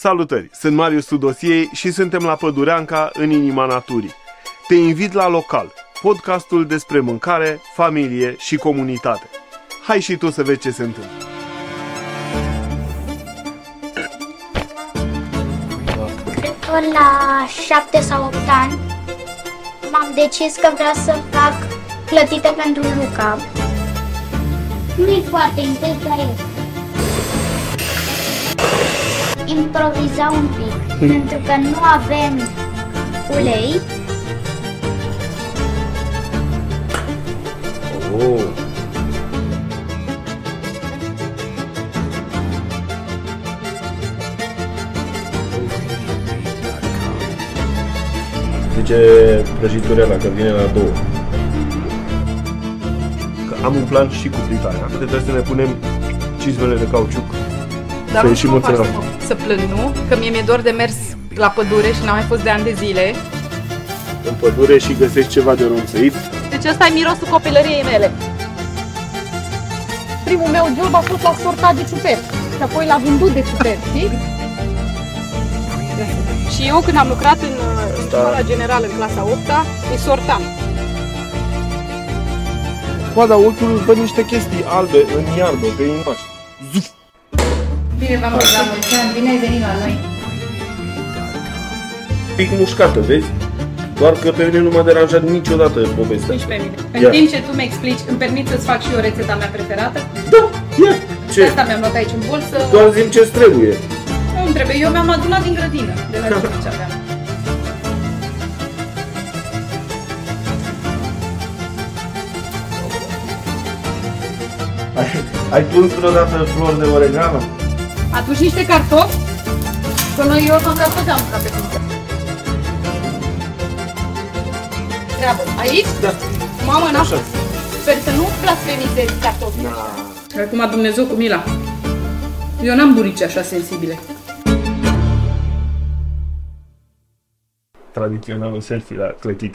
Salutări, sunt Marius Tudosiei și suntem la Pădureanca, în inima naturii. Te invit la Local, podcastul despre mâncare, familie și comunitate. Hai și tu să vezi ce se întâmplă. Cred că la 7 sau 8 ani m-am decis că vreau să fac clătite pentru Luca. Nu e foarte intens, dar e. Improviza un pic, pentru că nu avem ulei. Oh. Zice prăjiturea la că vine la două. Că am un plan și cu plita aia. Trebuie să ne punem cizmele de cauciuc. Dar Să nu ieșim mă în fac să, țară. mă- să plâng, nu? Că mie mi-e dor de mers la pădure și n-am mai fost de ani de zile. În pădure și găsești ceva de ronțăit. Deci ăsta e mirosul copilăriei mele. Primul meu job a fost la sortat de ciuperci și apoi la vândut de ciuperci, știi? Și eu când am lucrat în uh, școala generală în clasa 8 îi sortam. Coada ochiului văd niște chestii albe în iarbă, pe imagine. Zuf! Bine v-am văzut la mulți ani, bine ai venit la noi. Pic mușcată, vezi? Doar că pe mine nu m-a deranjat niciodată povestea. Nici pe mine. În Ia. timp ce tu mi-explici, îmi permit să-ți fac și eu rețeta mea preferată? Da, ia, De ce? asta mi-am luat aici în bolsă. Doar zim ce trebuie. Nu trebuie, eu mi-am adunat din grădină, de la ce aveam. Ai, ai pus vreodată flori de oregano? Atunci niște cartofi, că noi eu am cartofi am mâncat pe pizza. Treabă. Aici? Da. Mamă, n Așa. Sper să nu blasfemizezi cartofi. Acum Dumnezeu cu mila. Eu n-am burici așa sensibile. Tradiționalul selfie la clătit.